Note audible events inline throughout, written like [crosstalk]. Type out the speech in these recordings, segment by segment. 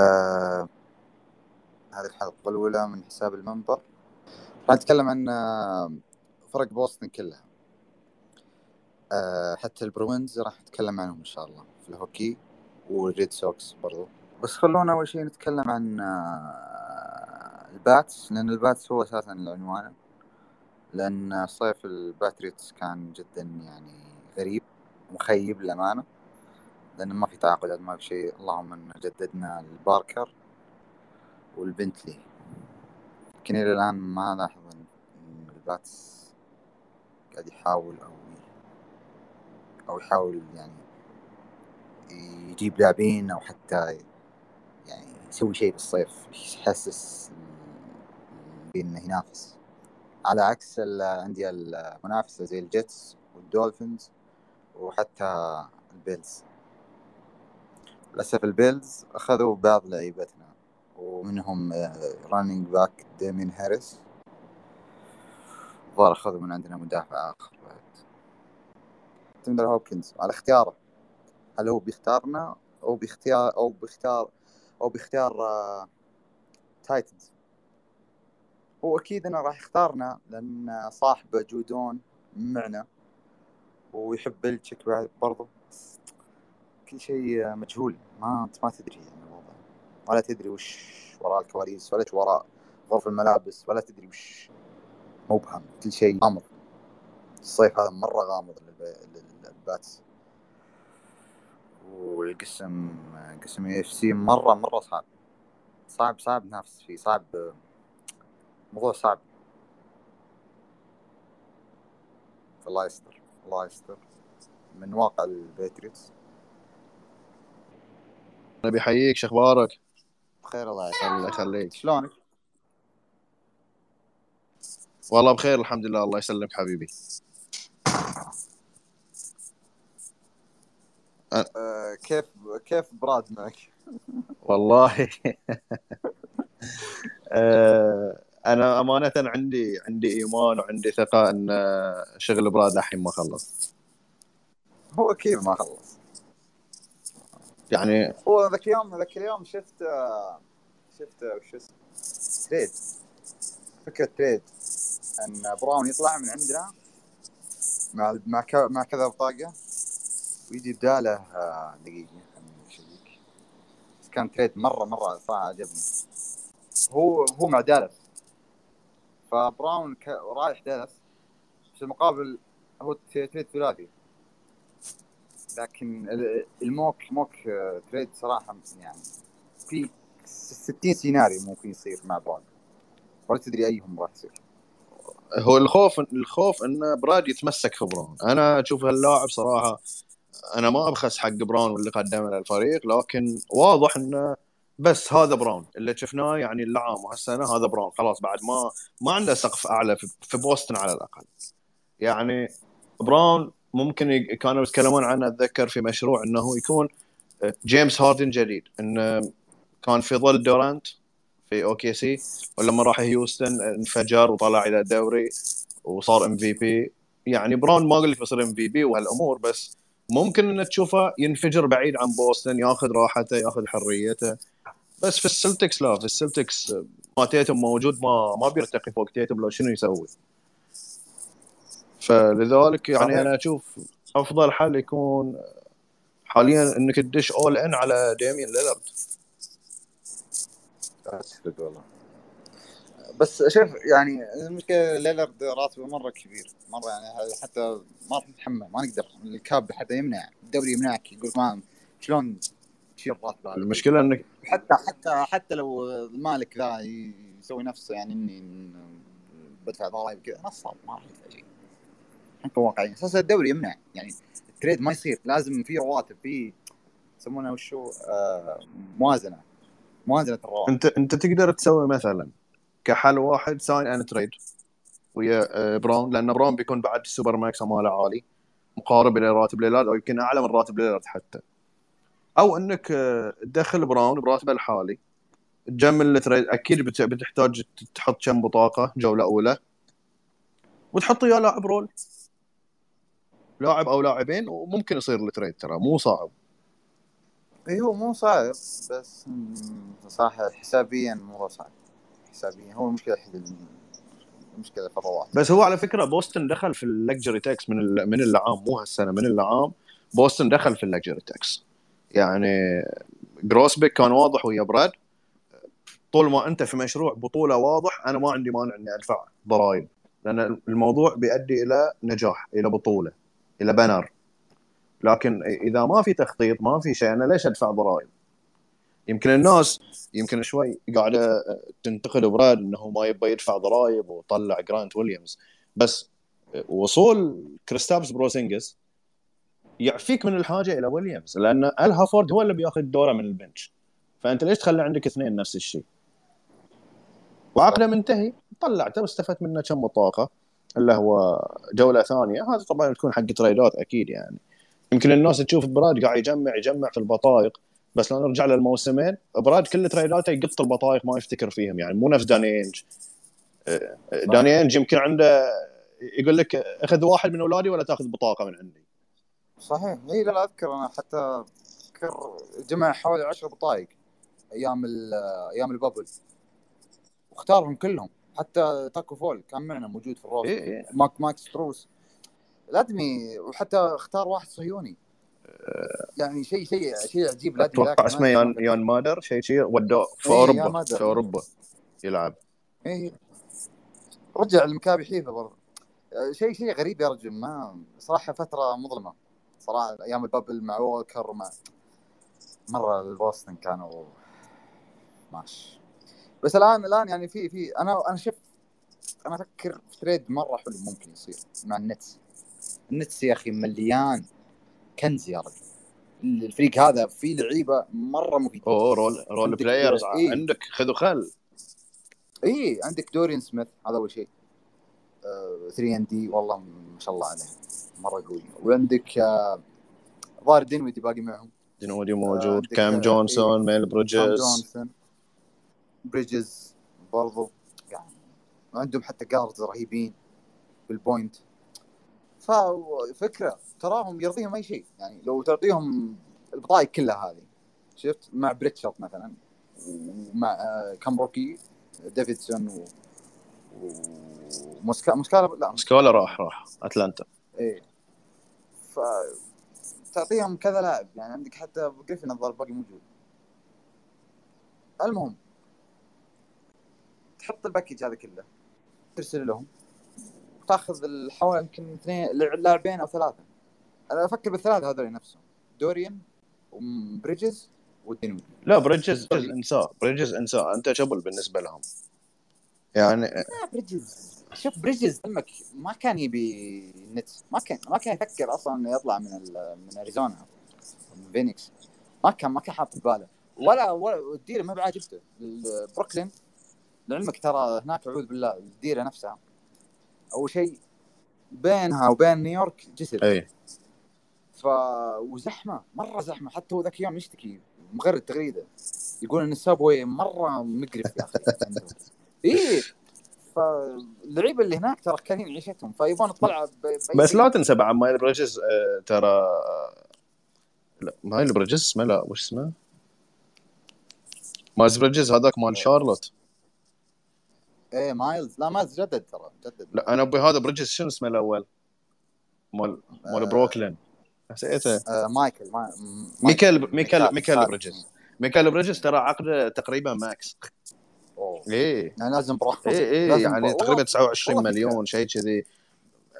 آه هذه الحلقة الأولى من حساب المنبر. راح نتكلم عن آه، فرق بوسطن كلها. آه حتى ال Bruins راح نتكلم عنهم إن شاء الله في الهوكي وال Red Sox برضو. بس خلونا أول شيء نتكلم عن آه ال Pats لأن ال Pats هو أساسا العنوان لأن صيف ال Patriots كان جدا يعني غريب مخيب للأمانة. لأن ما في تعاقدات ما في شيء. اللهم إن جددنا الباركر والبنتلي. لكن إلى الآن ما لاحظ إن الباتس قاعد يحاول أو أو يحاول يعني يجيب لاعبين أو حتى يعني يسوي شيء بالصيف يحسس بأنه ينافس. على عكس الأندية المنافسة زي ال Jets وال Dolphins وحتى ال Bills. للأسف ال Bills أخذوا بعض لعيبتنا ومنهم running back ديمين هاريس الظاهر أخذوا من عندنا مدافع آخر بعد. دياندري هوبكنز على اختياره. هل هو بيختارنا أو بيختار أو بيختار أو بيختار آه، Titans هو أكيد أنه راح يختارنا لأن صاحبه جودن معنا ويحب بلتشيك بعد برضه كل شيء مجهول. ما أنت ما تدري يعني الوضع. ولا تدري وش وراء الكواليس ولا وراء غرف الملابس ولا تدري وش. مبهم كل شيء غامض. الصيف هذا مرة غامض للب- لل Pats والقسم قسم AFC مرة مرة صعب. صعب صعب تنافس فيه. صعب. موضوع صعب. الله يستر. الله يستر. من واقع ال Patriots نبي احييك شو أخبارك؟ بخير الله يعافيك الله يخليك شلونك؟ والله بخير الحمد لله الله يسلمك حبيبي آه كيف كيف براد معك؟ والله [laughs] آه، أنا أمانة عندي عندي إيمان وعندي ثقة إن شغل براد الحين ما خلص هو أكيد ما خلص يعني هو ذاك اليوم ذاك اليوم شفت شفت وش اسمه؟ تريد. فكرة تريد. إن براون يطلع من عندنا مع مع كذا بطاقة ويجي بداله آه، اشيك بس كان trade مرة مرة صراحة عجبني. هو هو مع دالاس. فبراون. رايح دالاس. في المقابل هو trade ثلاثي. لكن ال- ال mock mock trade صراحة يعني في 60 سيناريو ممكن يصير مع براون ولا تدري أيهم راح يصير. هو الخوف الخوف إن براد يتمسك في براون أنا أشوف هاللاعب صراحة أنا ما أبخس حق براون واللي قدمه للفريق لكن واضح إنه بس هذا براون اللي شفناه يعني العام وهالسنه هذا براون خلاص بعد ما ما عنده سقف أعلى في بوسطن على الأقل. يعني براون ممكن كانوا يتكلمون عنه أتذكر في مشروع إنه يكون جيمس هاردن جديد. انه كان في ظل دورانت في OKC ولما راح هيوستن انفجر وطلع إلى الدوري وصار MVP يعني براون ما لك بيصير MVP وهالأمور بس ممكن ان تشوفه ينفجر بعيد عن بوسطن ياخذ راحته ياخذ حريته. بس في ال Celtics لا في ال Celtics ما تيتوم موجود ما ما بيرتقي فوق تيتوم لو شنو يسوي. فلذلك يعني صحيح. أنا أشوف أفضل حل يكون حاليا إنك تدش اول ان على ديمين ليلارد. والله بس شوف يعني المشكلة ليلرد راتبه مرة كبير. مرة يعني حتى ما راح نتحمل ما نقدر. الكاب حتى يمنع الدوري يمنعك يقول ما شلون تشيل راتبه؟ المشكلة إنك حتى حتى حتى لو المالك ذا يسوي نفسه يعني إني بدفع ضرائب كذا نصاب ما راح يدفع شيء نكون واقعيين أساسا الدوري يمنع. يعني ال trade ما يصير. لازم في رواتب في يسمونها وشو؟ آه موازنة. موازنة الرواتب. انت أنت تقدر تسوي مثلا كحل واحد sign and trade ويا آه، براون لأن براون بيكون بعد ال super max ماله عالي مقارب إلى راتب ليلارد أو يمكن أعلى من راتب ليلارد حتى. أو إنك آه، تدخل براون براتبه الحالي تجمل ال trade أكيد بت- بتحتاج تحط كم بطاقة جولة أولى وتحط وياه لاعب role. لاعب أو لاعبين وممكن يصير ال trade ترى مو صعب. اي هو مو صعب بس صراحة حسابيا مو صعب. حسابيا هو المشكلة المشكلة في الرواتب بس هو على فكرة بوسطن دخل في ال luxury tax من ال- من العام مو هالسنة من العام بوسطن دخل في ال luxury tax يعني جروسبيك كان واضح ويا براد طول ما أنت في مشروع بطولة واضح أنا ما عندي مانع إني أدفع ضرائب لأن الموضوع بيؤدي إلى نجاح إلى بطولة. إلى banner لكن إذا ما في تخطيط ما في شيء أنا ليش أدفع ضرائب؟ يمكن الناس يمكن شوي قاعدة تنتقد براد إنه ما يبغى يدفع ضرائب وطلع جرانت ويليامز بس وصول كريستابس بورزينجيس يعفيك من الحاجة إلى ويليامز لأن أل هافورد هو اللي بياخذ دوره من البنش فأنت ليش تخلي عندك اثنين نفس الشيء؟ وعقده منتهي طلعته واستفدت منه كم بطاقة اللي هو جولة ثانية هذا طبعا تكون حق تريدات أكيد يعني. يمكن الناس تشوف براد قاعد يجمع يجمع في البطايق بس لو نرجع للموسمين براد كل تريداته يقط البطايق ما يفتكر فيهم يعني مو نفس داني إنج. آه، داني إنج يمكن عنده يقول لك أخذ واحد من أولادي ولا تأخذ بطاقة من عندي. صحيح. إي لا أذكر أنا حتى أذكر جمع حوالي 10 بطايق أيام ال- أيام ال bubble. واختارهم كلهم. حتى تاكو فول كان معنا موجود في ال roster إيه إيه. ماك ماكس ستروس. الادمي وحتى اختار واحد صهيوني. يعني شيء شيء شيء عجيب الادمي أتوقع اسمه يان يان مادر شيء شيء ودوه في إيه، اوروبا. في أوروبا يلعب. إيه. رجع المكابي حيفا برضه. آه، شيء شيء غريب يا رجل ما صراحة فترة مظلمة. صراحة أيام ال bubble مع ووكر كمبا مرة البوسطن كانوا ماشي بس الآن الآن يعني في في أنا أنا شوف أنا أفكر في trade مرة حلو ممكن يصير مع النتس. النتس يا أخي مليان كنز يا رجل. الفريق هذا فيه لعيبة مرة مفيده أوه role role players إيه. عندك خذ وخل اي عندك دوريان سميث هذا أول شيء. 3 and D والله ما شاء الله عليه. مرة قوي. وعندك آه، ظاهر دينويدي باقي معهم. دينويدي آه، موجود عندك- كام آه، جونسون ميل توم بروجز جونسون. بريدجز برضو يعني وعندهم حتى guards رهيبين بال point ففكرة تراهم يرضيهم أي شيء يعني لو تعطيهم البطايق كلها هذه. شفت؟ مع بريتشارد مثلا ومع آه، كم rookie ديفيدسون و وموسكا موسكالا لا سكولا راح راح. أتلانتا. إيه. ف تعطيهم كذا لاعب يعني عندك حتى جريفن الظاهر باقي موجود. المهم تحط ال package هذا كله. ترسل لهم. وتاخذ حوالي يمكن اثنين لاعبين أو ثلاثة. أنا أفكر بالثلاثة هذول نفسهم. دوريان وبريدجز والدينويدي لا بريدجز بريدجز انساه بريدجز انساه أنت جبل بالنسبة لهم. يعني لا بريدجز. شوف بريدجز علمك ما كان يبي نتس ما كان ما كان يفكر أصلا إنه يطلع من ال- من أريزونا. من فينيكس. ما كان ما كان حاط في باله. ولا ولا الديره ما بعاجبته بروكلين. لعلمك ترى هناك اعوذ بالله الديرة نفسها. أول شيء بينها وبين نيويورك جسر أي. ف وزحمة مرة زحمة. حتى هو ذاك اليوم يشتكي مغرد تغريدة. يقول إن ال subway مرة مقرف يا أخي. [laughs] إيه. فاللعيبة اللي هناك ترى كارهين عيشتهم. فيبون طلعه ب... بأي بس. لا تنسى بعد مايل بريدجز آه، ترى لا مايل بريدجز اسمه؟ لا وش اسمه؟ مايلز بريدجز هذاك مال شارلوت. إيه مايلز لا مايلز جدد ترى جدد لا أنا أبوي هذا بريدجز شنو اسمه الأول؟ مال مال آه. بروكلين نسيته آه مايكل ما... م- ميكل ميكل. بريدجز ميكل بريدجز ترى عقده تقريبا max. إيه يعني لازم برو إيه إيه لازم يعني برو. تقريبا 29 والله مليون شيء كذي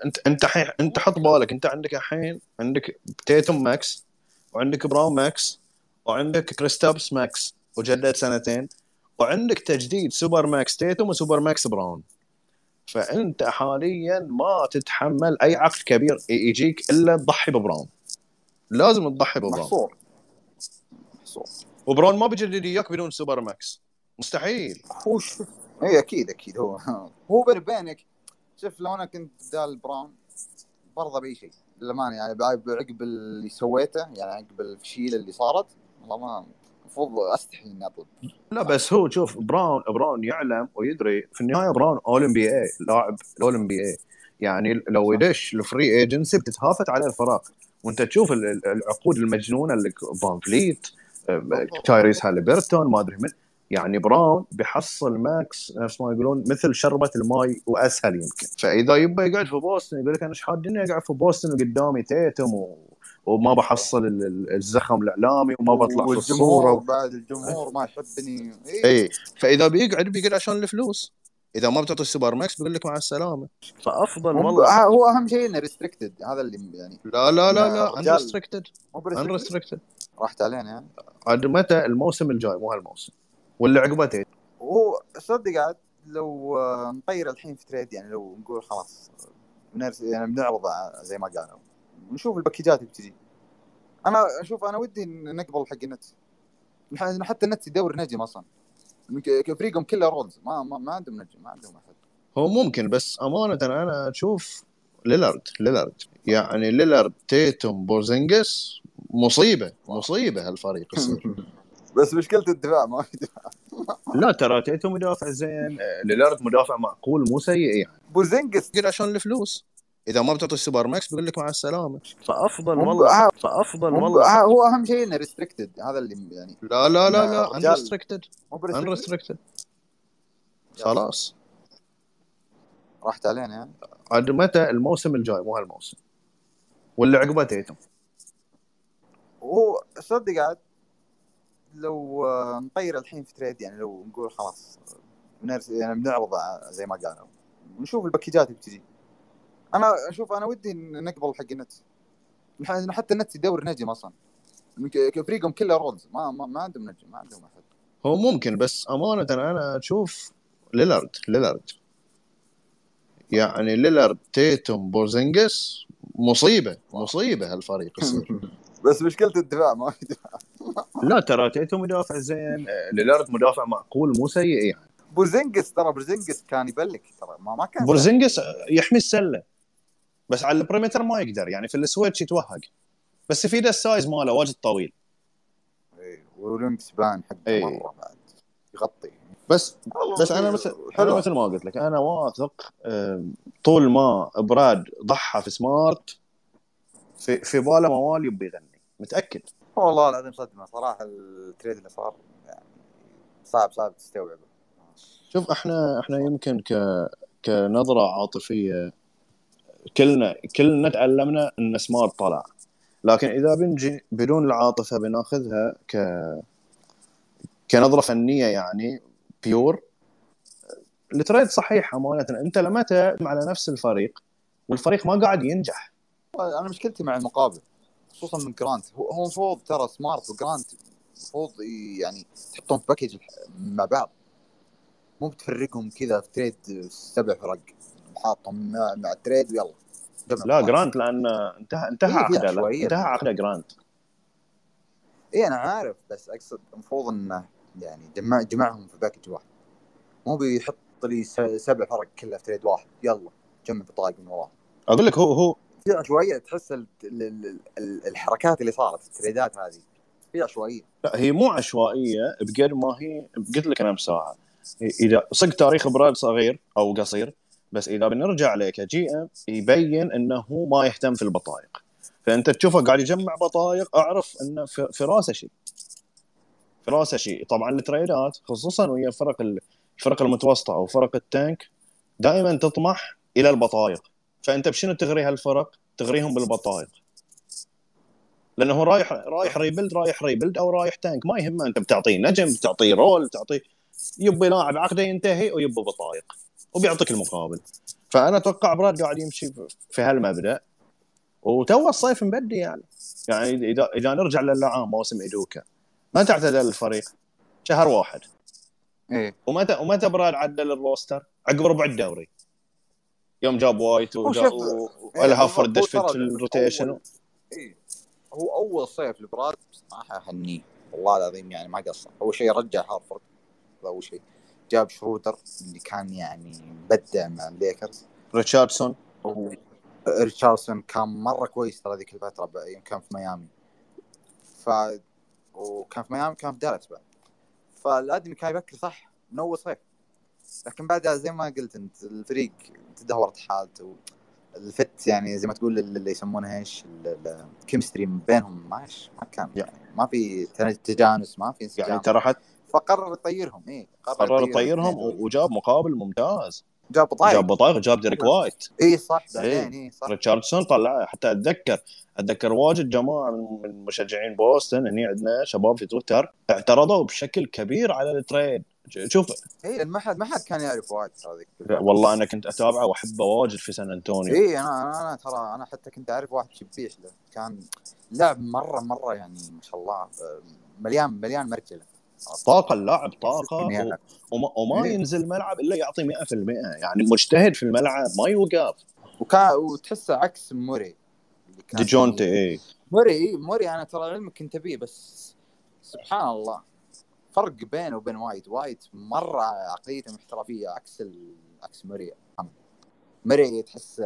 انت أنت حين أنت حط بالك أنت عندك الحين عندك تيتوم max وعندك براون max وعندك كريستابس max وجدد سنتين وعندك تجديد super max تيتوم و super max براون. فأنت حاليا ما تتحمل أي عقد كبير يجيك إلا تضحي ببراون. لازم تضحي ببراون. محصور. محصور. وبراون ما بيجدد اياك بدون super max. مستحيل. هو شوف اي أكيد أكيد هو. هو بيني وبينك شوف لو أنا كنت بدال براون برضه بأي شيء. للأمانة يعني بعد- عقب اللي سويته يعني عقب الفشيله اللي صارت والله ما المفروض أستحي إني أطلب. لا بس هو شوف براون براون يعلم ويدري في النهاية براون All-NBA لاعب ال All-NBA يعني لو. يدش ال free agency بتتهافت عليه الفرق وأنت تشوف ال- ال- العقود المجنونة اللي فان فليت تايريس هاليبرتون ما أدري من. يعني براون بيحصل max نفس ما يقولون مثل شربة الماي وأسهل يمكن. فإذا يبى يقعد في بوسطن يقول لك أنا إيش حادني اقعد في بوسطن وقدامي تيتوم. وما بحصل الزخم الإعلامي وما بطلع في الصورة. بعد الجمهور ما يحبني. اي إيه. فإذا بيقعد بيقعد عشان الفلوس. إذا ما بتعطي ال super max بيقول لك مع السلامة. فأفضل والله. هو أهم شيء إنه restricted هذا اللي يعني لا لا لا لا unrestricted unrestricted راحت علينا يعني. عاد متى؟ الموسم الجاي مو هالموسم. واللي عقبته هو صدق عاد لو نطير الحين في trade يعني لو نقول خلاص يعني بنعرض زي ما قالوا. ونشوف ال package ات اللي بتجي. أنا أشوف أنا ودي نقبل حق النت. حتى النت يدور نجم أصلا. فريقهم كله roles ما ما, ما عندهم نجم ما عندهم أحد. هو ممكن بس أمانة أنا أشوف ليلارد ليلارد. يعني ليلارد تيتوم بورزينجس مصيبة مصيبة هالفريق يصير [laughs] بس مشكلة الدفاع ما في دفاع. [laughs] لا ترى تيتوم مدافع زين ليلارد مدافع معقول مو سيء يعني. بورزينجس عشان الفلوس. إذا ما بتعطي ال super max بيقول لك مع السلامة. فأفضل والله فأفضل والله. هو أهم شيء إنه restricted هذا اللي يعني لا لا لا لا unrestricted unrestricted خلاص. راحت علينا. يعني عاد متى؟ الموسم الجاي مو هالموسم. واللي عقبه تيتوم هو صدق عاد لو نطير الحين في trade يعني لو نقول خلاص يعني بنعرض زي ما قالوا. ونشوف الباكيجات اللي بتجي. أنا أشوف أنا ودي نقبل حق النت. حتى النت يدور نجم أصلا. فريقهم كله roles ما ما, ما عندهم نجم ما عندهم أحد. هو ممكن بس أمانة أنا أشوف ليلارد ليلارد. يعني ليلارد تيتوم بورزنجس مصيبة مصيبة هالفريق يصير. [laughs] بس مشكلة الدفاع ما في دفاع. [laughs] لا ترى تيتوم مدافع زين ليلارد مدافع معقول مو سيء يعني. بورزينجس ترى بورزينجس كان يبلك ترى ما, ما كان. بورزينجس يحمي السلة. بس على ال perimeter ما يقدر يعني في ال switch يتوهق. بس في ال size ماله واجد طويل. اي وال wing span حقه إيه. مرة بعد. يغطي. بس بس أنا مثل أنا مثل ما قلت لك أنا واثق طول ما براد ضحى في سمارت في في باله موال يبي يغني. متأكد. والله العظيم صدمة. صراحة ال trade اللي صار يعني صعب صعب تستوعبه. شوف إحنا إحنا يمكن ك كنظرة عاطفية كلنا كلنا تعلمنا إن سمارت طلع. لكن إذا بنجي بدون العاطفة بناخذها ك كنظرة فنية يعني pure ال trade صحيح أمانة. أنت لمتى على نفس الفريق والفريق ما قاعد ينجح. أنا مشكلتي مع المقابل خصوصا من جرانت. هو المفروض ترى سمارت وجرانت المفروض يعني تحطهم في package مع بعض. مو بتفرقهم كذا في trade سبع فرق. حاطهم مع ال trade ويلا لا جرانت لأن انتهى انتهى إيه عقده انتهى عقده جرانت اي أنا عارف بس أقصد المفروض إنه يعني جمع جمعهم في package واحد. مو بيحط لي سبع فرق كلها في تريد واحد. يلا جمع بطاقة من وراه أقول لك هو هو في عشوائيه تحس الحركات اللي صارت التريدات هذه. في عشوائيه لا هي مو عشوائية بقد ما هي قلت لك أنا بساعة. إذا صدق تاريخ براد صغير أو قصير بس إذا بنرجع له كجي إم يبين إنه ما يهتم في البطايق. فأنت تشوفه قاعد يجمع بطايق أعرف إنه في راسه شيء. في راسه شيء. طبعا التريدات خصوصا ويا فرق الفرق المتوسطة أو فرق ال tank دائما تطمح إلى البطايق. فأنت بشنو تغري هالفرق؟ تغريهم بالبطايق. لأنه رايح رايح rebuild رايح rebuild أو رايح tank. ما يهمه أنت بتعطيه نجم بتعطيه role تعطيه يبي لاعب عقده ينتهي ويبي بطايق. وبيعطيك المقابل. فأنا أتوقع براد قاعد يمشي في هالمبدأ. وتو الصيف مبدي يعني. يعني اذا اذا نرجع للعام موسم ايدوكا متى اعتدل الفريق؟ شهر واحد. إيه. ومتى ومتى براد عدل ال roster؟ عقب ربع الدوري. يوم جاب وايت والهافر دش في ال rotation. اي هو أول صيف لبراد صراحة أهنيه. والله العظيم يعني ما قصر. أول شيء رجع هورفورد هذا أول شيء. جاب شرودر اللي كان يعني مبدع مع الليكرز. ريتشاردسون. ريتشاردسون كان مرة كويس ترى ذيك الفترة يوم كان في ميامي. ف وكان في ميامي كان في دالاس بعد. فالادمي كان يفكر صح؟ من اول صيف لكن بعدها زي ما قلت أنت الفريق تدهورت حالته ال fit يعني زي ما تقول اللي يسمونها إيش؟ ال chemistry بينهم ماش ما كان يعني ما في تجانس ما في انسجام. يعني ترى حتى فقرر يطيرهم اي قرر يطيرهم. وجاب مقابل ممتاز. جاب بطايق جاب بطايق جاب ديريك وايت. اي صح إيه. بعدين اي صح ريتشاردسون طلعه حتى أتذكر أتذكر واجد جماعة من مشجعين بوسطن هني عندنا شباب في تويتر اعترضوا بشكل كبير على ال trade شوف. اي ما حد ما حد كان يعرف وايد هذيك. والله أنا كنت أتابعه وأحبه واجد في سان أنطونيو. اي أنا أنا ترى أنا حتى كنت أعرف واحد شبيش له. كان لاعب مره مرة يعني ما شاء الله آه، مليان مليان مرجله. طاقة اللاعب طاقة يعني وما, وما. ينزل الملعب إلا يعطي 100% يعني مجتهد في الملعب ما يوقف. وكان وتحسه عكس موري. ديجونتي اي موري إيه، موري أنا ترى علمك كنت أبيه بس سبحان الله. فرق بينه وبين وايت وايت مرة عقليته محترفية عكس ال... عكس موري. موري تحس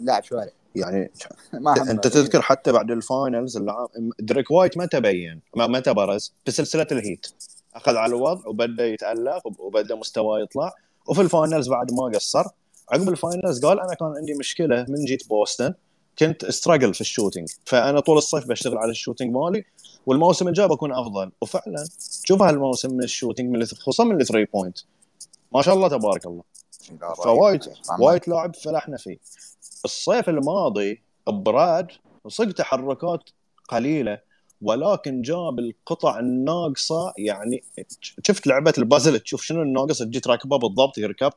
لاعب شوارع. يعني [laughs] ما. أنت تذكر حتى بعد ال finals العام ديريك وايت متى بين؟ ما- متى برز؟ في سلسلة الهيت. أخذ على الوضع وبدأ يتألق وب- وبدأ مستواه يطلع. وفي ال finals بعد ما قصر عقب ال finals قال أنا كان عندي مشكلة من جيت بوسطن كنت ا struggle في ال shooting. فأنا طول الصيف بشتغل على ال shooting مالي والموسم الجاي بكون أفضل. وفعلا شوف هالموسم من ال shooting من خصوصا من ال three point ما شاء الله تبارك الله. فوايد. وايد لاعب فلحنا فيه. الصيف الماضي براد صدق تحركات قليلة. ولكن جاب القطع الناقصة يعني شفت لعبة البازل تشوف شنو الناقص تجي تركبه بالضبط يركب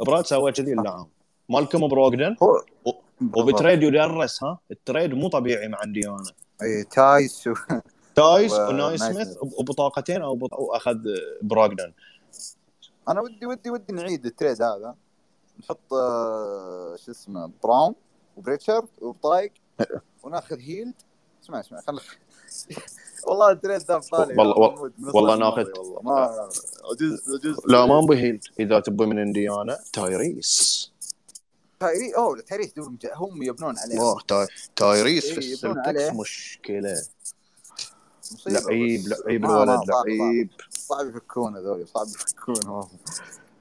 براد سوى كذي اللاعب مالكم بروغدن هو وب trade يدرس ها؟ ال trade مو طبيعي مع انديانا إي تايس و... تايس و- ونيسميث. وبطاقتين أو بط- أو أخذ بروغدن أنا ودي ودي ودي نعيد التريد هذا. نحط آه، شو اسمه براون وبريتشارد وبطايق [laughs] وناخذ هيلد. اسمع اسمع خل والله التريد ذا في بالي والله- والله- ناخذ- والله ما لا ما بهيلد إذا تبي من إنديانا تايريس. تايري أوه تايريس مج- هم يبنون عليه. أوه تايريس في إيه، عليه. السلتكس مشكله لعيب لعيب الولد لعيب. صعب يفكون هذول صعب يفكون والله.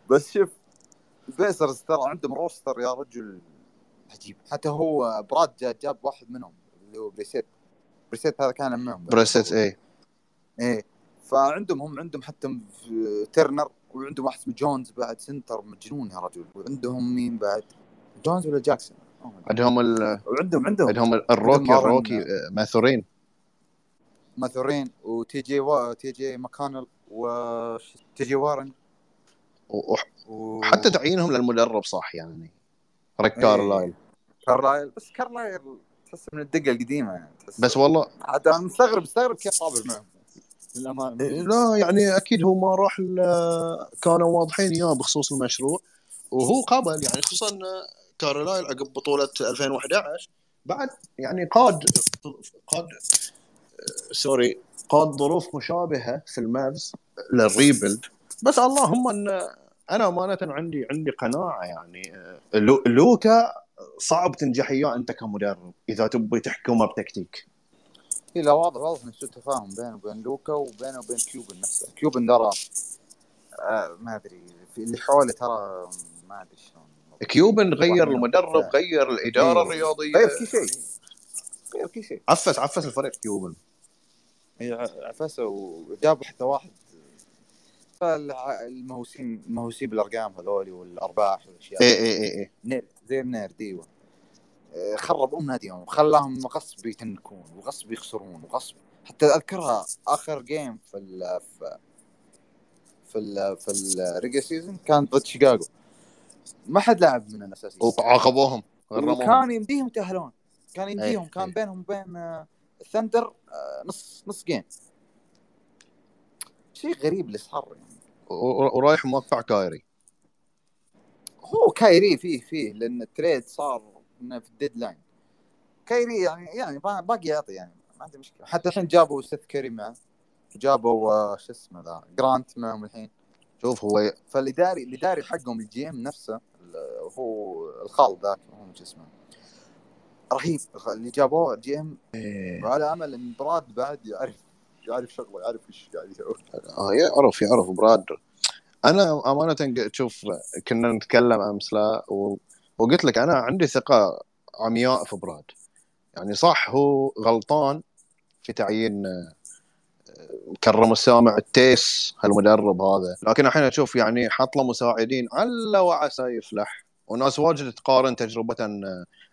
بس شوف البيسرز ترى عندهم roster يا رجل عجيب. حتى هو براد جا- جاب واحد منهم اللي هو بريسيت بريسيت هذا كان معهم بريست اي إيه. فعندهم هم عندهم حتى ترنر وعندهم واحد اسمه جونز بعد center مجنون يا رجل. وعندهم مين بعد؟ جونز ولا جاكسون؟ أدري. عندهم ال... وعندهم عندهم. عندهم ال rookie ال rookie آه، ماثورين. ماثورين وتي جي و... تي جي ماكونل وتي جي وارن. و- وح- و... وحتى تعيينهم للمدرب صح يعني. ريك إيه. كارلايل. كارلايل. بس كارلايل تحس من الدقة القديمة يعني تحس بس والله عاد أنا مستغرب مستغرب كيف صابر معهم. للأمانة. لا يعني أكيد هو ما راح كانوا واضحين اياه بخصوص المشروع. وهو قبل يعني خصوصا كارلايل عقب بطولة 2011 بعد يعني قاد قاد سوري قاد ظروف مشابهة في المافز لل rebuild بس اللهم أن أنا أمانة عندي عندي قناعة يعني. لو لوكا صعب تنجح وياه أنت كمدرب إذا تبي تحكمه بتكتيك. إيه لا واضح واضح إن سوء تفاهم بينه وبين لوكا وبينه وبين كيوبن نفسه. كيوبن ترى آه ما أدري في اللي حوله ترى ما أدري شلون. كيوبن غير المدرب غير الإدارة إيه. الرياضية. غير كل شيء. غير كل شيء. عفس عفس الفريق كيوبن. هي عفسه وجابوا حتى واحد. فالع- المهووسين المهووسين بالأرقام هذول والأرباح والأشياء. اي اي اي اي nerd زي ال nerd أيوه خرب ام ناديهم وخلاهم غصب يتنكون وغصب يخسرون وغصب. حتى أذكرها آخر game في ال في في ال في ال regular season كان ضد شيكاغو. ما حد لعب من الاساسيين وعاقبوهم غرموهم. وكان يمديهم يتأهلون. كان يمديهم إيه، كان إيه. بينهم وبين آه، الثندر آه، نص نص game شيء غريب اللي صار يعني. ورايح موقع كايري. هو كايري فيه فيه لأن ال trade صار في ال deadline. كايري يعني يعني با- باقي يعطي يعني ما عنده مشكلة. حتى الحين جابوا سيث كيري معه جابوا آه، شو اسمه ذا جرانت معهم الحين. شوف هو فالاداري الاداري حقهم ال GM نفسه هو الخال ذاك هو شو اسمه. رهيب. اللي جابوه GM وعلى أمل إن براد بعد يعرف يعرف شغله يعرف إيش قاعد يسوي. آه يعرف يعرف براد. أنا أمانة شوف كنا نتكلم أمس لا و... وقلت لك أنا عندي ثقة عمياء في براد. يعني صح هو غلطان في تعيين آه، كرم السامع التيس هالمدرب هذا. لكن الحين أشوف يعني حط له مساعدين على وعسى يفلح. وناس واجد تقارن تجربة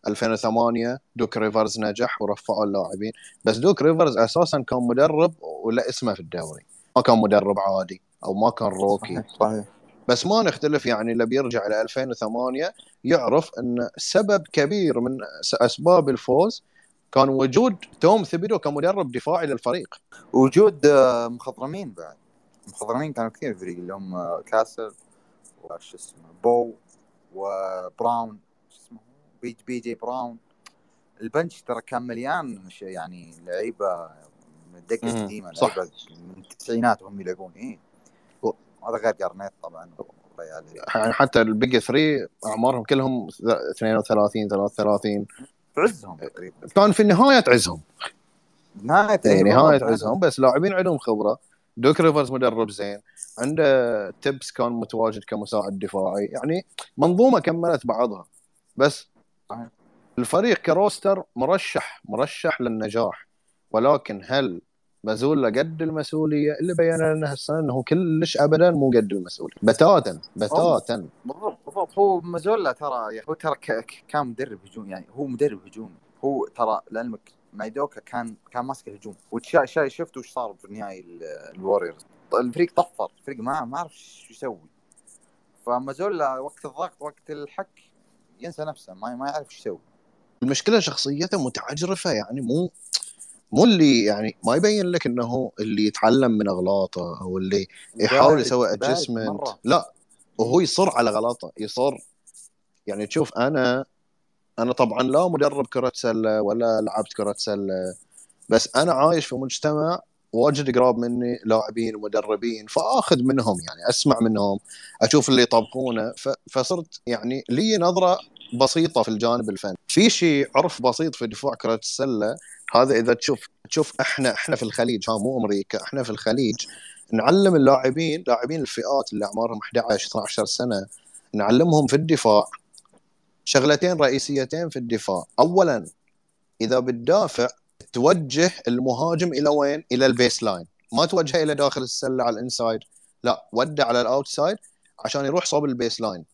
2008 دوك ريفرز نجح ورفعوا اللاعبين. بس دوك ريفرز أساسا كان مدرب ولا اسمه في الدوري. ما كان مدرب عادي أو ما كان rookie. صحيح صحيح. بس ما نختلف يعني اللي بيرجع ل 2008 يعرف إن سبب كبير من أسباب الفوز كان وجود توم ثيبودو كمدرب دفاعي للفريق. وجود آه، مخضرمين بعد. مخضرمين كانوا كثير في الفريق اللي هم آه، كاسل وش اسمه بو وبراون شو اسمه؟ بي, بي جي براون. ال bench ترى كان مليان يعني لعيبة من الدقه القديمه صح. لعيبة من التسعينات وهم يلعبون. إيه. هذا غير جارنيت طبعا يعني حتى ال big 3 أعمارهم كلهم 32 33 في عزهم تقريبا. كان في نهايه عزهم نهاية يعني إيه، نهاية بالضبط. عزهم بس لاعبين عندهم خبرة. دوك ريفرز مدرب زين. عنده تبس كان متواجد كمساعد دفاعي. يعني منظومة كملت بعضها. بس. الفريق ك roster مرشح مرشح للنجاح. ولكن هل مازولا قد المسؤولية اللي بين لنا هالسنه إنه كلش ابدا مو قد المسؤولية. بتاتا بتاتا. بالضبط بالضبط. هو مازولا ترى يعني هو ترى كان مدرب هجوم يعني هو مدرب هجومي هو ترى لعلمك مايدوكا كان كان ماسك الهجوم. وشا شاي شفت وش صار في النهائي ال- الوريورز الفريق طفر. الفريق ما ما عرف شو يسوي. فمازولا وقت الضغط وقت الحك ينسى نفسه ما ما يعرف إيش يسوي. المشكلة شخصيته متعجرفة يعني مو مو اللي يعني ما يبين لك إنه اللي يتعلم من أغلاطه أو اللي يحاول يسوي ادجستمنت. لا وهو يصر على غلطه يصر. يعني تشوف أنا أنا طبعا لا مدرب كرة سلة ولا لعبت كرة سلة بس أنا عايش في مجتمع واجد قراب مني لاعبين ومدربين فآخذ منهم يعني أسمع منهم أشوف اللي يطبقونه. فصرت يعني لي نظرة بسيطة في الجانب الفني. في شيء عرف بسيط في دفاع كرة السله هذا إذا تشوف تشوف إحنا إحنا في الخليج ها مو أمريكا إحنا في الخليج نعلم اللاعبين لاعبين الفئات اللي أعمارهم 11 12 سنة نعلمهم في الدفاع. شغلتين رئيسيتين في الدفاع. اولا إذا بتدافع توجه المهاجم إلى وين؟ إلى ال baseline ما توجهه إلى داخل السلة على ال inside. لا وده على ال outside عشان يروح صوب ال baseline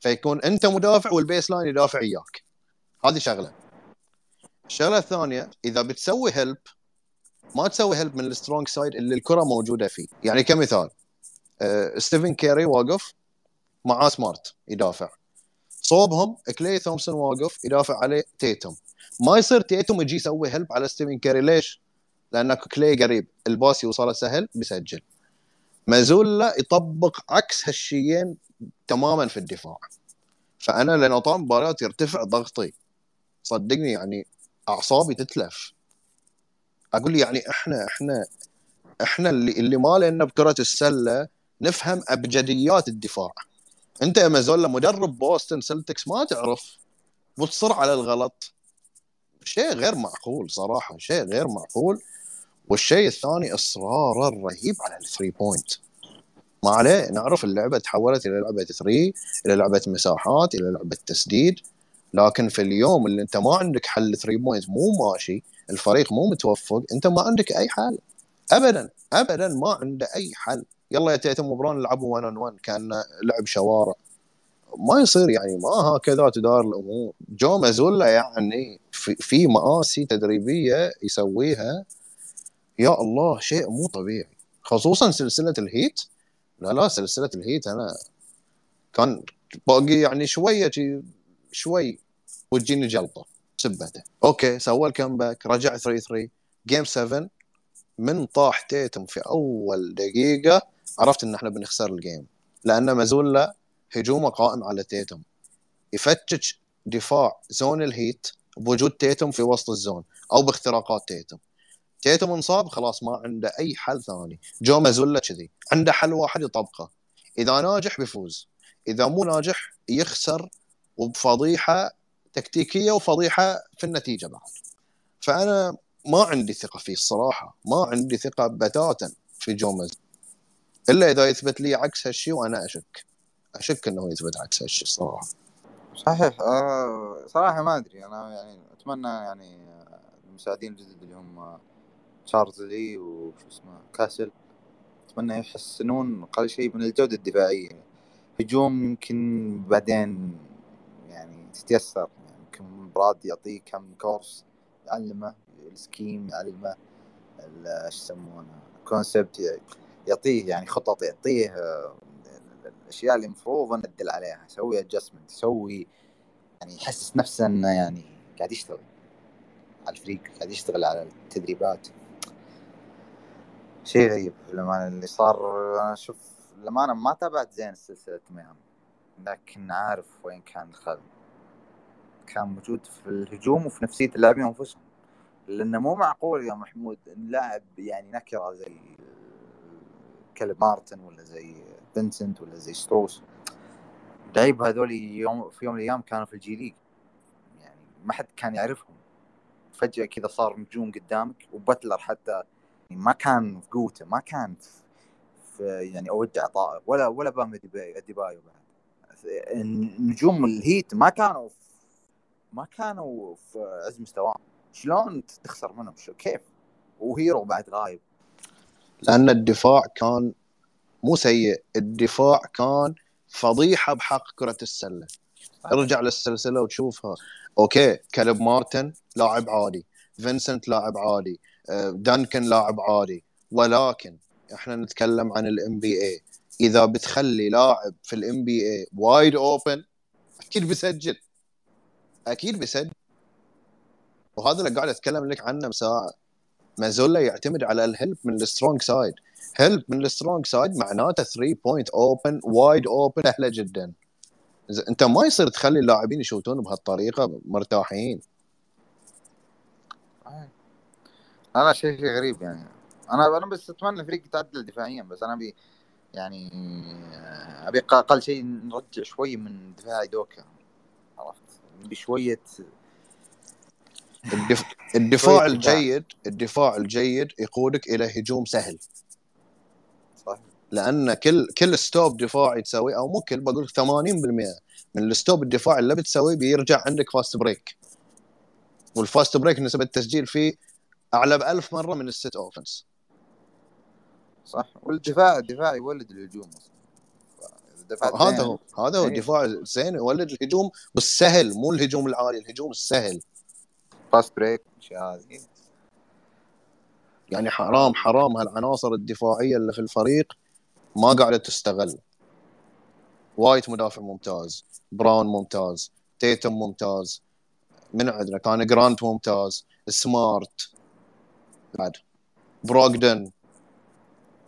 فيكون أنت مدافع وال baseline يدافع وياك. هذه شغلة. الشغله الثانية إذا بتسوي help ما تسوي help من ال strong side اللي الكرة موجودة فيه. يعني كمثال آه، ستيفن كيري واقف معاه سمارت يدافع. صوبهم كلي ثومسون واقف يدافع عليه تيتم ما يصير تيتم يجي يسوي help على ستيفن كيري ليش؟ لأن كلي قريب. الباس يوصله سهل بيسجل. مازولا يطبق عكس هالشيين تماما في الدفاع. فأنا لأن اطعم مباريات يرتفع ضغطي. صدقني يعني أعصابي تتلف. أقول يعني إحنا إحنا إحنا اللي اللي ما لنا بكرة السلة نفهم أبجديات الدفاع. أنت يا مازولا مدرب بوستن سلتكس ما تعرف وتصر على الغلط. شيء غير معقول صراحة شيء غير معقول. والشيء الثاني اصراره الرهيب على ال three point. ما عليه نعرف اللعبة تحولت إلى لعبة three إلى لعبة مساحات إلى لعبة تسديد. لكن في اليوم اللي انت ما عندك حل three point مو ماشي. الفريق مو متوفق انت ما عندك أي حل. ابدا ابدا ما عنده أي حل. يلا يا تيتم وبراون لعبوا 1 on 1 كأن لعب شوارع. ما يصير يعني ما هكذا تدار الأمور. جو مازولا يعني في, في مآسي تدريبية يسويها يا الله شيء مو طبيعي. خصوصا سلسلة الهيت. لا لا سلسلة الهيت أنا كان باقي يعني شوية شوي وتجيني جلطة بسبته. أوكي سوى ال comeback رجع 3 3 game 7 من طاح تيتم في أول دقيقة عرفت إن إحنا بنخسر ال game لأن مازولا هجومه قائم على تيتم. يفتش دفاع zone الهيت بوجود تيتم في وسط ال zone أو باختراقات تيتم. تيتم انصاب خلاص ما عنده أي حل ثاني. جو مازولا كذي. عنده حل واحد يطبقه. إذا ناجح بيفوز. إذا مو ناجح يخسر وبفضيحة تكتيكية وفضيحة في النتيجة بعد فأنا ما عندي ثقة فيه الصراحة. ما عندي ثقة بتاتا في جومز إلا إذا يثبت لي عكس هالشيء وأنا أشك. أشك إنه يثبت عكس هالشيء الصراحة. صحيح. آه صراحة ما أدري. أنا يعني أتمنى يعني المساعدين الجدد اللي هم تشارلز لي وشو اسمه كاسل أتمنى يحسنون أقل شيء من الجودة الدفاعية. هجوم يمكن بعدين يعني تتيسر. يمكن براد يعطيه كم course يعلمه ال scheme يعلمه إيش يسمونه concept يعطيه يعني خطط يعطيه الأشياء اللي المفروض ندل عليها يسوي adjustment يسوي يعني يحسس نفسه إنه يعني قاعد يشتغل على الفريق قاعد يشتغل على التدريبات. شيء غريب لما اللي صار أنا أشوف للأمانة ما تابعت زين سلسلة ميامي لكن عارف وين كان الخلل كان موجود في الهجوم وفي نفسية اللاعبين أنفسهم. لأنه مو معقول يا محمود إن لاعب يعني نكرة زي كيلب مارتن ولا زي فينسنت ولا زي ستروس. لعيب هذول يوم في يوم من الأيام كانوا في الجي ليج. يعني ما حد كان يعرفهم. فجأة كذا صار نجوم قدامك وبتلر حتى يعني ما كان في قوته ما كان في يعني أوج عطاءه ولا ولا بام أديبايو بعد. نجوم الهيت ما كانوا ما كانوا في عز مستواهم. شلون تخسر منهم؟ شو كيف؟ وهيرو بعد غايب. لأن الدفاع كان مو سيء. الدفاع كان فضيحة بحق كرة السلة. ارجع للسلسلة وتشوفها. أوكي كيلب مارتن لاعب عادي. فينسنت لاعب عادي. آه، دانكن لاعب عادي. ولكن إحنا نتكلم عن ال NBA إذا بتخلي لاعب في ال NBA wide open أكيد بيسجل أكيد بيسجل وهذا اللي قاعد أتكلم لك عنه مساعة مازولا يعتمد على ال help من ال strong side help من ال strong side معناته 3 point open wide open سهله جدا. أنت ما يصير تخلي اللاعبين يشوتون بهالطريقة مرتاحين. أنا شيء غريب يعني. أنا أنا بس أتمنى الفريق يتعدل دفاعيا بس أنا أبي يعني أبي أقل شيء نرجع شوي من دفاع أودوكا. بشوية الدف... الدفاع الجيد الدفاع الجيد يقودك إلى هجوم سهل. صح. لأن كل كل stop دفاعي تسويه أو مو كل بقول لك 80% من ال stop الدفاعي اللي بتسويه بيرجع عندك fast break وال fast break نسبة التسجيل فيه أعلى ب 1000 مرة من ال set offense صح. والدفاع الدفاع يولد الهجوم هذا هو هذا هو إيه. الدفاع زين يولد الهجوم والسهل مو الهجوم العالي الهجوم السهل. fast break هذه. يعني حرام حرام هالعناصر الدفاعية اللي في الفريق ما قاعدة تستغل. وايت مدافع ممتاز براون ممتاز تيتم ممتاز من عندنا كان جرانت ممتاز سمارت بعد بروغدن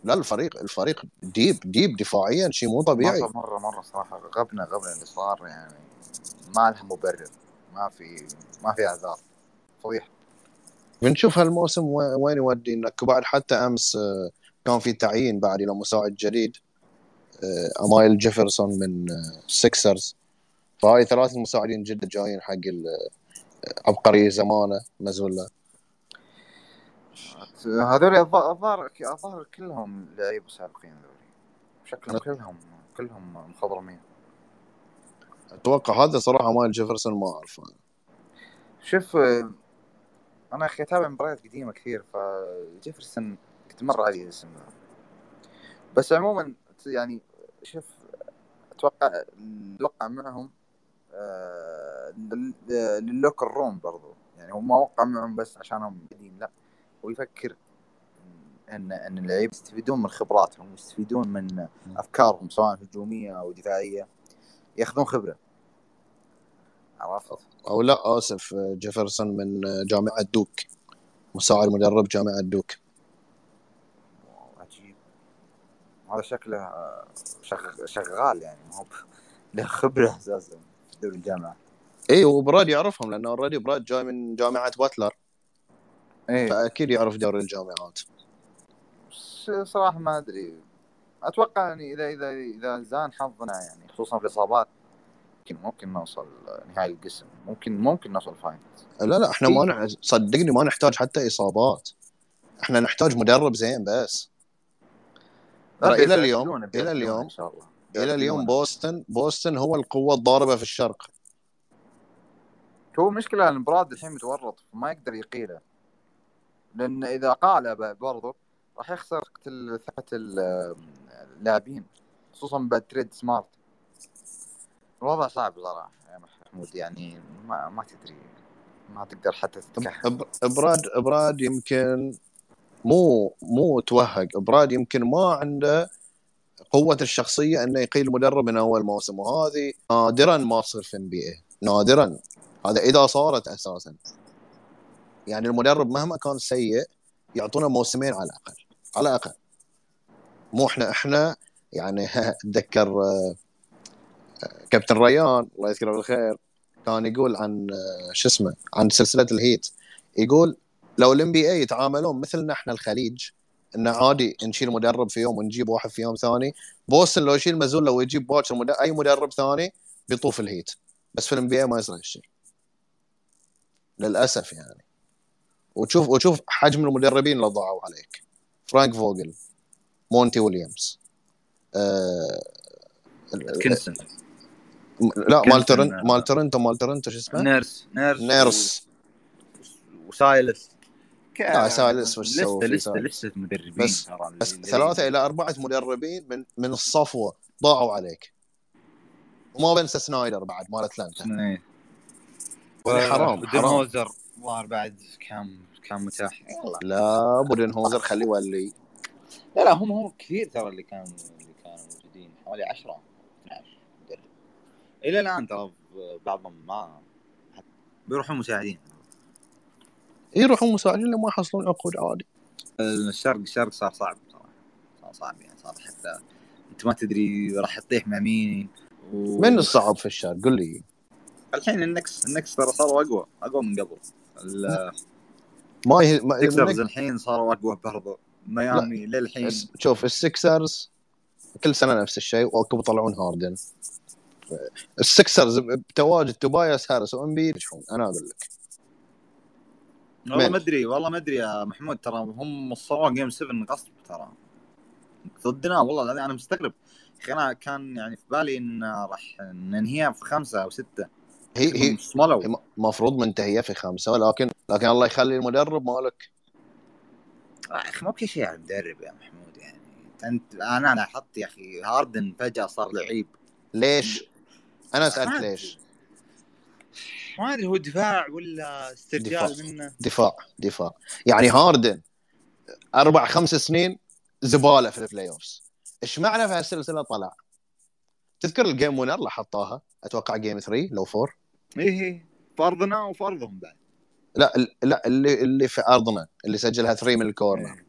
لا الفريق الفريق deep deep دفاعيا شيء مو طبيعي. مرة مرة مرة صراحة غبنا غبنا اللي صار يعني. ما لها مبرر ما في ما في أعذار. فضيحة. بنشوف هالموسم وين يودي انك بعد حتى أمس آه، كان في تعيين بعد إلى مساعد جديد آه، أمايل جيفرسون من السكسرز آه، فهاي ثلاث مساعدين جدا جايين حق عبقري زمانه مزولا هذول الظاهر الظاهر كلهم لعيبه سابقين هذول شكلهم كلهم كلهم مخضرمين. أتوقع هذا صراحة مايل جيفرسون ما أعرفه. شوف أنا أخي أتابع مباريات قديمة كثير فجيفرسون كنت مرة علي الاسم بس عموما يعني شوف أتوقع أتوقع معهم آه لل locker room برضو. يعني هو ما وقع معهم بس عشانهم قديم لا هو يفكر ان إن اللعيبة يستفيدون من خبراتهم يستفيدون من أفكارهم سواء هجومية أو دفاعية يأخذون خبرة. عرفت؟ أو لا آسف جيفرسون من جامعة دوك مساعد مدرب جامعة دوك. عجيب. هذا شكله شغ... شغال يعني هو له خبرة أساسا في دوري الجامعة. اي وبراد يعرفهم لأنه already براد جاي من جامعة باتلر. إيه. فأكيد يعرف دوري الجامعات. صراحة ما أدري. أتوقع يعني اذا اذا إذا زان حظنا يعني خصوصا في الإصابات ممكن ممكن نوصل نهائي القسم. ممكن ممكن نوصل فاينل لا لا إحنا ما نح... صدقني ما نحتاج حتى إصابات. إحنا نحتاج مدرب زين بس. إلى اليوم إلى اليوم إن شاء الله. إلى اليوم بوسطن بوسطن هو القوة الضاربة في الشرق. هو المشكلة إن براد الحين متورط ما يقدر يقيله. لأن إذا قاله برضه راح يخسر ثقه اللاعبين خصوصا بعد trade سمارت الوضع صعب صراحة يا محمود يعني ما, ما تدري ما تقدر حتى تتكهن براد براد يمكن مو مو توهق. براد يمكن ما عنده قوة الشخصية إنه يقيل مدرب من أول موسم وهذه نادرا ما تصير في NBA نادرا. هذا إذا صارت أساسا. يعني المدرب مهما كان سيء يعطونا موسمين على الأقل. على الأقل. مو إحنا إحنا يعني [laughs] أتذكر آه، كابتن ريان الله يذكره بالخير كان يقول عن آه، شو اسمه عن سلسلة الهيت. يقول لو ال NBA يتعاملون مثلنا إحنا الخليج انه عادي نشيل مدرب في يوم ونجيب واحد في يوم ثاني. بوستن لو يشيل مازول لو يجيب مدرب أي مدرب ثاني بيطوف الهيت. بس في ال NBA ما يصير هالشيء. للأسف يعني. وتشوف وتشوف حجم المدربين اللي ضاعوا عليك. فرانك فوجل مونتي ويليامز آه كنسن لا مال تورنتو مال تورنتو مال تورنتو شو اسمه؟ نيرس نيرس. نيرس. وسايلس. لا سايلس وش لسه لسه لسه مدربين بس, بس ثلاثة إلى أربعة مدربين من من الصفوة ضاعوا عليك. وما بنسى سنايدر بعد مال أتلانتا. إيه. يعني حرام حرام. الظاهر بعد كان كان متاح. يلا لا بودن هوزر خليه يولي. لا لا هم هم كثير ترى اللي كانوا اللي كانوا موجودين. حوالي 10 12 مدرب إلى الآن ترى بعضهم ما بيروحون مساعدين. يروحون مساعدين لما يحصلون عقود عادي. الشرق الشرق صار صعب صراحة صار صعب يعني صار حتى أنت ما تدري راح تطيح مع مين. و... من الصعب في الشرق؟ قل لي. الحين النكس النكس ترى صاروا اقوى أقوى من قبل. ما هي ما السكسرز الحين صاروا أقوى برضو. ميامي للحين. شوف السكسرز كل سنة نفس الشيء وعقب يطلعون هاردن. السكسرز بتواجد توباياس هاريس وامبيد ينجحون أنا أقول لك. والله ما أدري والله ما أدري يا محمود ترى هم وصلوا جيم 7 غصب ترى. ضدنا والله أنا مستغرب. أخي أنا كان يعني في بالي إن راح ننهيها في خمسة أو ستة. هي هي المفروض منتهية في خمسة ولكن لكن الله يخلي المدرب مالك. يا أخي مو بكل شيء على المدرب يا محمود يعني. انت أنا لاحظت يا أخي هاردن فجأة صار لعيب. ليش؟ أنا اسالك ليش؟ ما أدري هو دفاع ولا استرجال دفاع. منه؟ دفاع دفاع. يعني هاردن أربع خمس سنين زبالة في ال playoffs إيش معنى في هالسلسلة طلع؟ تذكر ال game winner اللي حطاها؟ أتوقع game 3 لو 4 اي اي في أرضنا وفي أرضهم بعد. لا لا اللي اللي في أرضنا اللي سجلها 3 من ال corner إيه.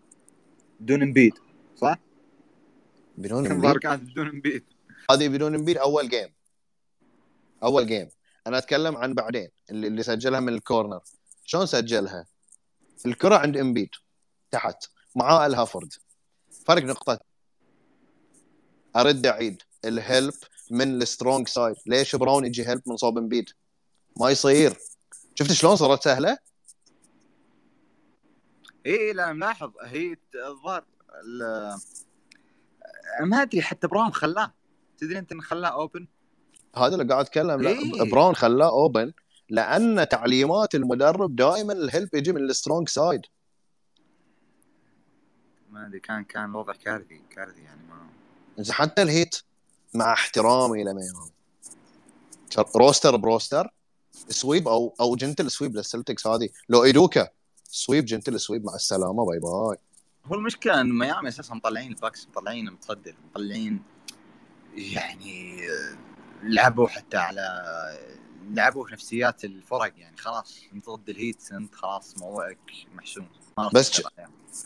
بدون إمبيد صح؟ بدون إمبيد؟ كانت بدون إمبيد؟ هذه بدون إمبيد أول game أول game أنا أتكلم عن بعدين اللي, اللي سجلها من ال corner شلون سجلها؟ الكرة عند إمبيد تحت معاه هورفورد فرق نقطة. أرد أعيد. ال help من ال strong side ليش براون يجي help من صوب إمبيد؟ ما يصير. شفت شلون صارت سهلة؟ اي لا ملاحظ. هي الظاهر ما أدري حتى براون خلاه. تدري أنت انه خلاه open هذا اللي قاعد أتكلم. لا إيه؟ براون خلاه open لأن تعليمات المدرب دائما ال help يجي من ال strong side ما أدري كان كان الوضع كارثي كارثي يعني ما حتى الهيت مع احترامي لميهم roster ب roster. sweep أو أو gentle sweep للسلتكس هذه. لو ايدوكا sweep gentle sweep مع السلامة bye bye. هو المشكلة إن ميامي أساسا مطلعين الباكس مطلعين متصدر مطلعين يعني لعبوا حتى على لعبوا في نفسيات الفرق يعني خلاص انت ضد الهيت انت خلاص موضوعك محسوم. بس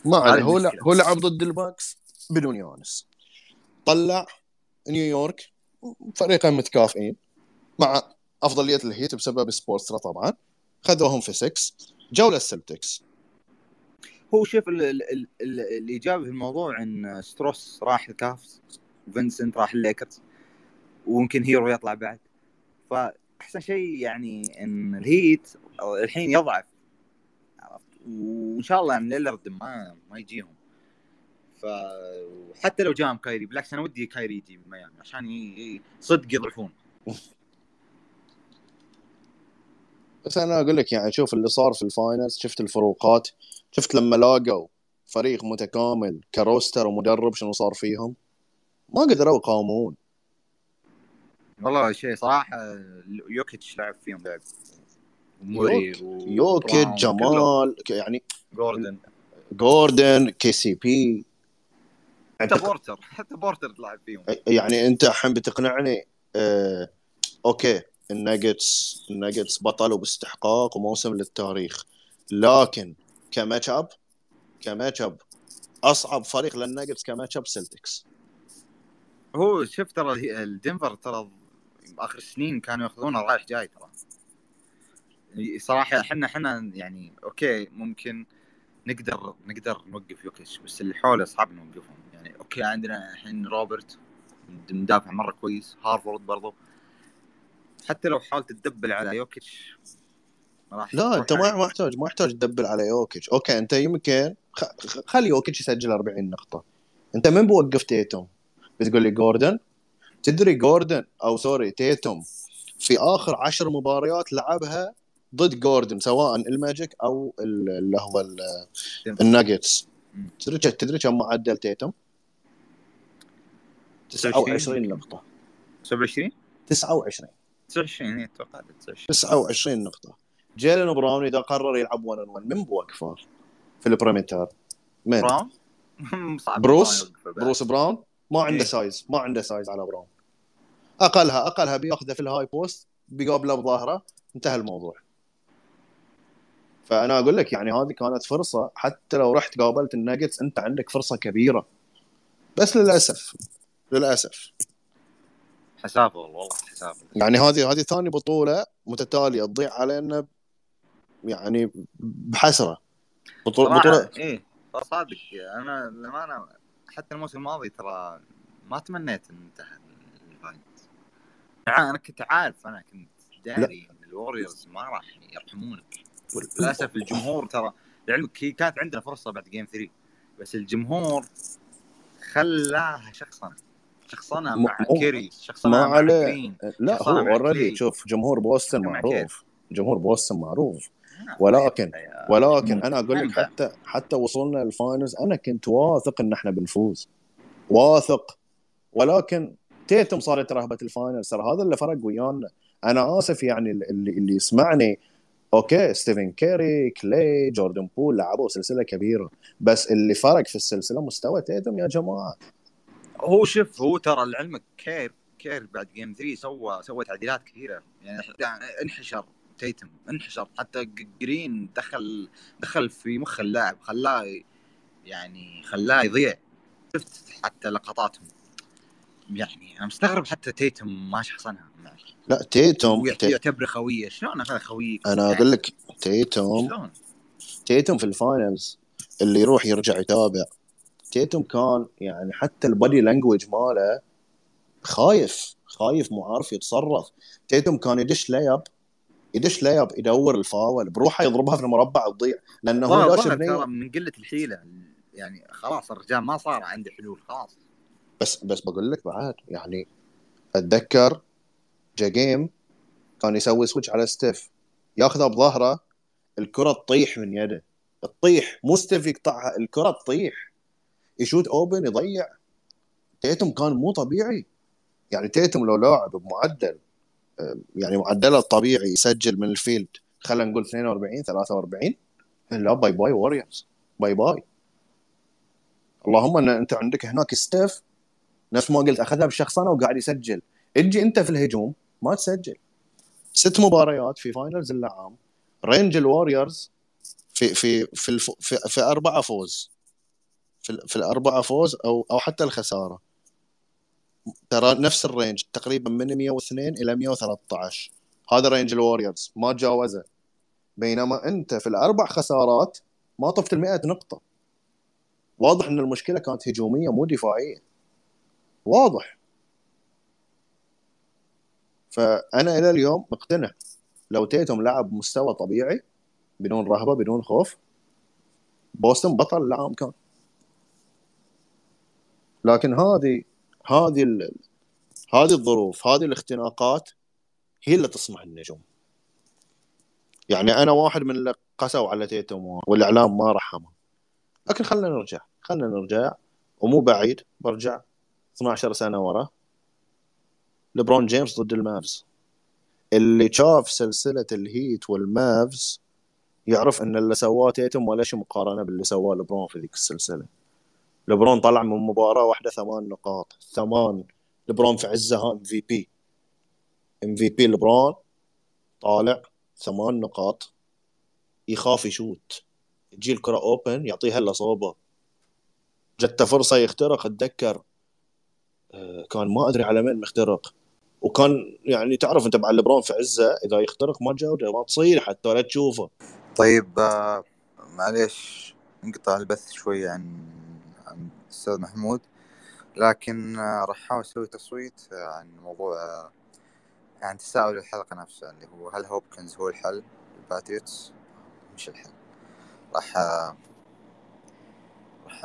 ما هو هو لعب ضد الباكس بدون يانيس. طلع نيويورك فريقين متكافئين مع أفضلية الهيت بسبب سبولسترا طبعا. خذوهم في 6 جو للسلتكس هو شوف الايجابي في الموضوع إن ستروس راح الكافز وفنسنت راح الليكرز ويمكن هيرو يطلع بعد. فأحسن شيء يعني إن الهيت الحين يضعف. عرفت وإن شاء الله يعني ليلرد ما ما يجيهم. فحتى لو جاهم كايري بالعكس أنا ودي كايري يجي ميامي عشان صدق يضعفون. [laughs] بس أنا أقول لك يعني شوف اللي صار في ال finals شفت الفروقات شفت لما لاقوا فريق متكامل ك roster ومدرب شنو صار فيهم؟ ما قدروا يقاومون. والله شيء صراحة يوكيتش لعب فيهم لعب يوك يوكيت جمال يعني جوردن جوردن KCP حتى بورتر حتى بورتر لعب فيهم. يعني أنت الحين بتقنعني آه أوكي. الناجتس الناجتس بطلوا باستحقاق وموسم للتاريخ. لكن ك match up ك match up أصعب فريق للناجتس ك match up سلتكس. هو شوف ترى الدنفر ترى آخر سنين كانوا ياخذونه رايح جاي ترى. صراحة إحنا إحنا يعني أوكي ممكن نقدر نقدر نوقف يوكيتش بس اللي حوله صعب نوقفهم. يعني okay عندنا الحين روبرت مدافع مرة كويس هورفورد برضو. حتى لو حاولت تدبل على يوكيتش لا أنت ما محتاج ما محتاج تدبل على يوكيتش. okay أنت يمكن خلي يوكيتش يسجل 40 نقطة. أنت من بوقف تيتوم؟ بتقول لي جوردن؟ تدري جوردن أو sorry تيتوم في آخر عشر مباريات لعبها ضد جوردن سواء الماجيك أو اللي هو الناجتس. تدري تدري كم معدل تيتوم؟ 29 نقطة. 27 29 29 أتوقع 29 نقطة. جيلن براون إذا قرر يلعب 1 1 من بوقفه في ال perimeter من؟ براون؟ [laughs] بروس. بروس براون. ما عنده إيه؟ size. ما عنده size على براون. أقلها أقلها بياخذه في ال high post بيقابله بظهره انتهى الموضوع. فأنا أقول لك يعني هذه كانت فرصة. حتى لو رحت قابلت الناجتس أنت عندك فرصة كبيرة. بس للأسف للأسف. حسافه والله حسافه يعني هذه هذه ثاني بطولة متتالية تضيع علينا يعني بحسرة. بطوله بطوله إيه. صادق. أنا للأمانة حتى الموسم الماضي ترى ما تمنيت ان نتعدى الهيت أنا كنت عارف أنا كنت داري إن الوريورز ما راح يرحمونك. للأسف الجمهور ترى لعلمك هي كانت عندنا فرصة بعد game 3 بس الجمهور خلاها شخصنه شخصنها مع م... كيري شخصنها مع عليه. لا هو already شوف جمهور بوستن معروف. جمهور بوستن معروف. ولكن ولكن أنا أقول لك حتى حتى وصلنا ال finals أنا كنت واثق إن إحنا بنفوز. واثق. ولكن تيتم صارت رهبة ال finals ترى هذا اللي فرق ويانا. أنا آسف يعني اللي اللي يسمعني. okay ستيفن كيري كلاي جوردن بول لعبوا سلسلة كبيرة. بس اللي فرق في السلسلة مستوى تيتم يا جماعة. هو شوف هو ترى لعلمك كير كير بعد game 3 سوى سوى تعديلات كثيرة. يعني انحشر تيتم انحشر. حتى جرين دخل دخل في مخ اللاعب خلاه يعني خلاه يضيع. شفت حتى لقطاتهم. يعني أنا مستغرب حتى تيتم ما شخصنها. لا تيتوم يعتبره خوية. شلون هذا خوية؟ أنا أقول لك تيتوم تيتوم في ال finals اللي يروح يرجع يتابع. تيتوم كان يعني حتى ال body language ماله خايف خايف مو عارف يتصرف. تيتوم كان يدش layup يدش layup يدور الفاول بروحه يضربها في المربع وتضيع لأنه هو داش من قلة الحيلة يعني خلاص الرجال ما صار عنده حلول خلاص. بس بس بقول لك بعد يعني أتذكر جا game كان يسوي switch على ستيف ياخذها بظهره الكرة تطيح من يده. تطيح مو ستيف يقطعها الكرة تطيح. يشوت open يضيع. تيتم كان مو طبيعي. يعني تيتم لو لاعب بمعدل يعني معدله الطبيعي يسجل من ال field خلينا نقول 42 43 لا bye bye ووريرز. bye bye. اللهم إن أنت عندك هناك ستيف نفس ما قلت أخذها بشخصنة وقاعد يسجل. أجي أنت في الهجوم ما تسجل. ست مباريات في finals العام. range الوريورز في في في الف... في, في أربعة فوز. في, في الأربعة فوز أو أو حتى الخسارة. ترى نفس ال range تقريبا من 102 إلى 113 هذا range الوريورز ما تجاوزه. بينما أنت في الأربع خسارات ما طفت ال 100 نقطة. واضح إن المشكلة كانت هجومية مو دفاعية. واضح. فأنا إلى اليوم مقتنع. لو تيتم لعب مستوى طبيعي بدون رهبة بدون خوف بوسطن بطل العام كان. لكن هذه هذه هذه الظروف هذه الاختناقات هي اللي تصنع النجوم. يعني أنا واحد من اللي قسوا على تيتم والإعلام ما رحمه. لكن خلينا نرجع خلينا نرجع ومو بعيد برجع 12 سنة ورا. لبرون جيمس ضد المافز. اللي شاف سلسلة الهيت والمافز يعرف إن اللي سواه تيتم ولا شيء مقارنة باللي سواه لبرون في ذيك السلسلة. لبرون طلع من مباراة واحدة ثمان نقاط. ثمان. لبرون في عزة إم في بي. إم في بي لبرون طالع ثمان نقاط. يخاف يشوت. تجي الكرة open يعطيها اللي صوبه. جته فرصة يخترق. أتذكر آه، كان ما أدري على مين مخترق. وكان يعني تعرف أنت مع لبرون في عزة إذا يخترق ما جوده ما تصير حتى ولا تشوفه. طيب آه، معليش انقطع البث شوي عن الاستاذ محمود. لكن آه، راح أحاول أسوي تصويت عن موضوع عن تساؤل الحلقة نفسها اللي هو هل هوبكنز هو الحل للباتريوتس مش الحل. راح راح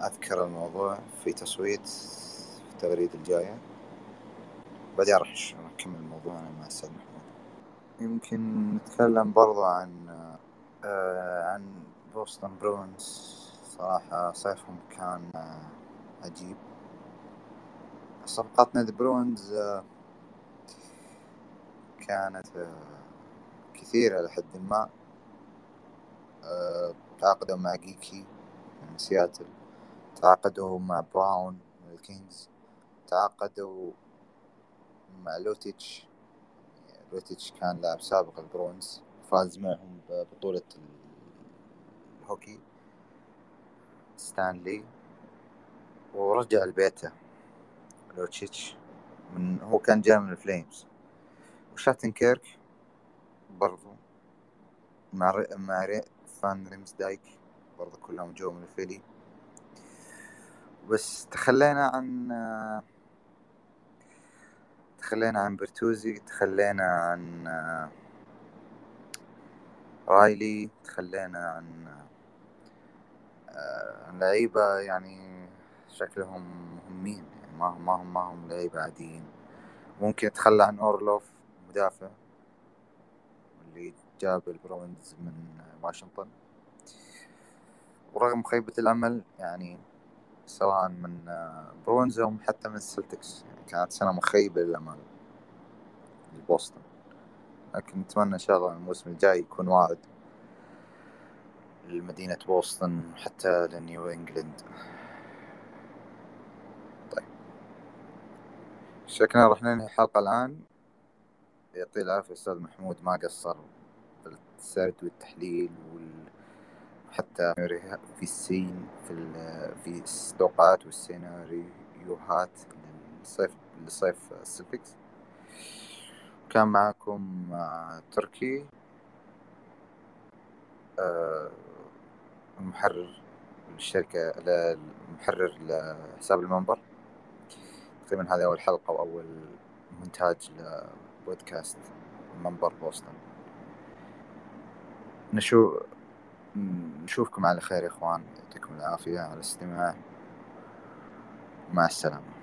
أذكر الموضوع في تصويت في التغريدة الجاية. بعدين راح نكمل موضوعنا مع الأستاذ محمود. يمكن نتكلم برضو عن آه عن بوسطن برونز. صراحة صيفهم كان آه عجيب. صفقات نادي برونز آه كانت آه كثيرة لحد ما. تعاقدوا مع جيكي من سياتل تعاقدوا مع براون من الكينجز تعاقدوا مع لوتشيتش. لوتشيتش كان لاعب سابق البروينز فاز معهم ببطولة الهوكي. ستانلي ورجع لبيته لوتشيتش من هو كان جاي من الفليمز. وشاتن كيرك برضو مع ري... مع ري... فان ريمز دايك برضو كلهم جو من الفيلي. بس تخلينا عن تخلينا عن برتوزي تخلينا عن رايلي تخلينا عن لعيبة يعني شكلهم مهمين يعني ما هم ما هم ما هم لعيبة عاديين. ممكن نتخلى عن أورلوف مدافع اللي جاب البروينز من واشنطن. ورغم خيبة الأمل يعني سواء من بروينز أو حتى من السلتكس يعني كانت سنة مخيبة للأمل لبوسطن. لكن نتمنى إن شاء الله الموسم الجاي يكون وارد لمدينة بوسطن حتى لنيو إنجلند طيب. شكلنا راح ننهي الحلقة الآن. يعطيه العافية أستاذ محمود ما قصر بالسرد والتحليل وال حتى في السين في في التوقعات والسيناريوهات للصيف لصيف السلتكس كان معكم تركي المحرر للشركة المحرر لحساب المنبر. تقريبا هذه أول حلقة وأول مونتاج لبودكاست منبر بوسطن. نشوف نشوفكم على خير يا إخوان. يعطيكم العافية على الاستماع. مع السلامة.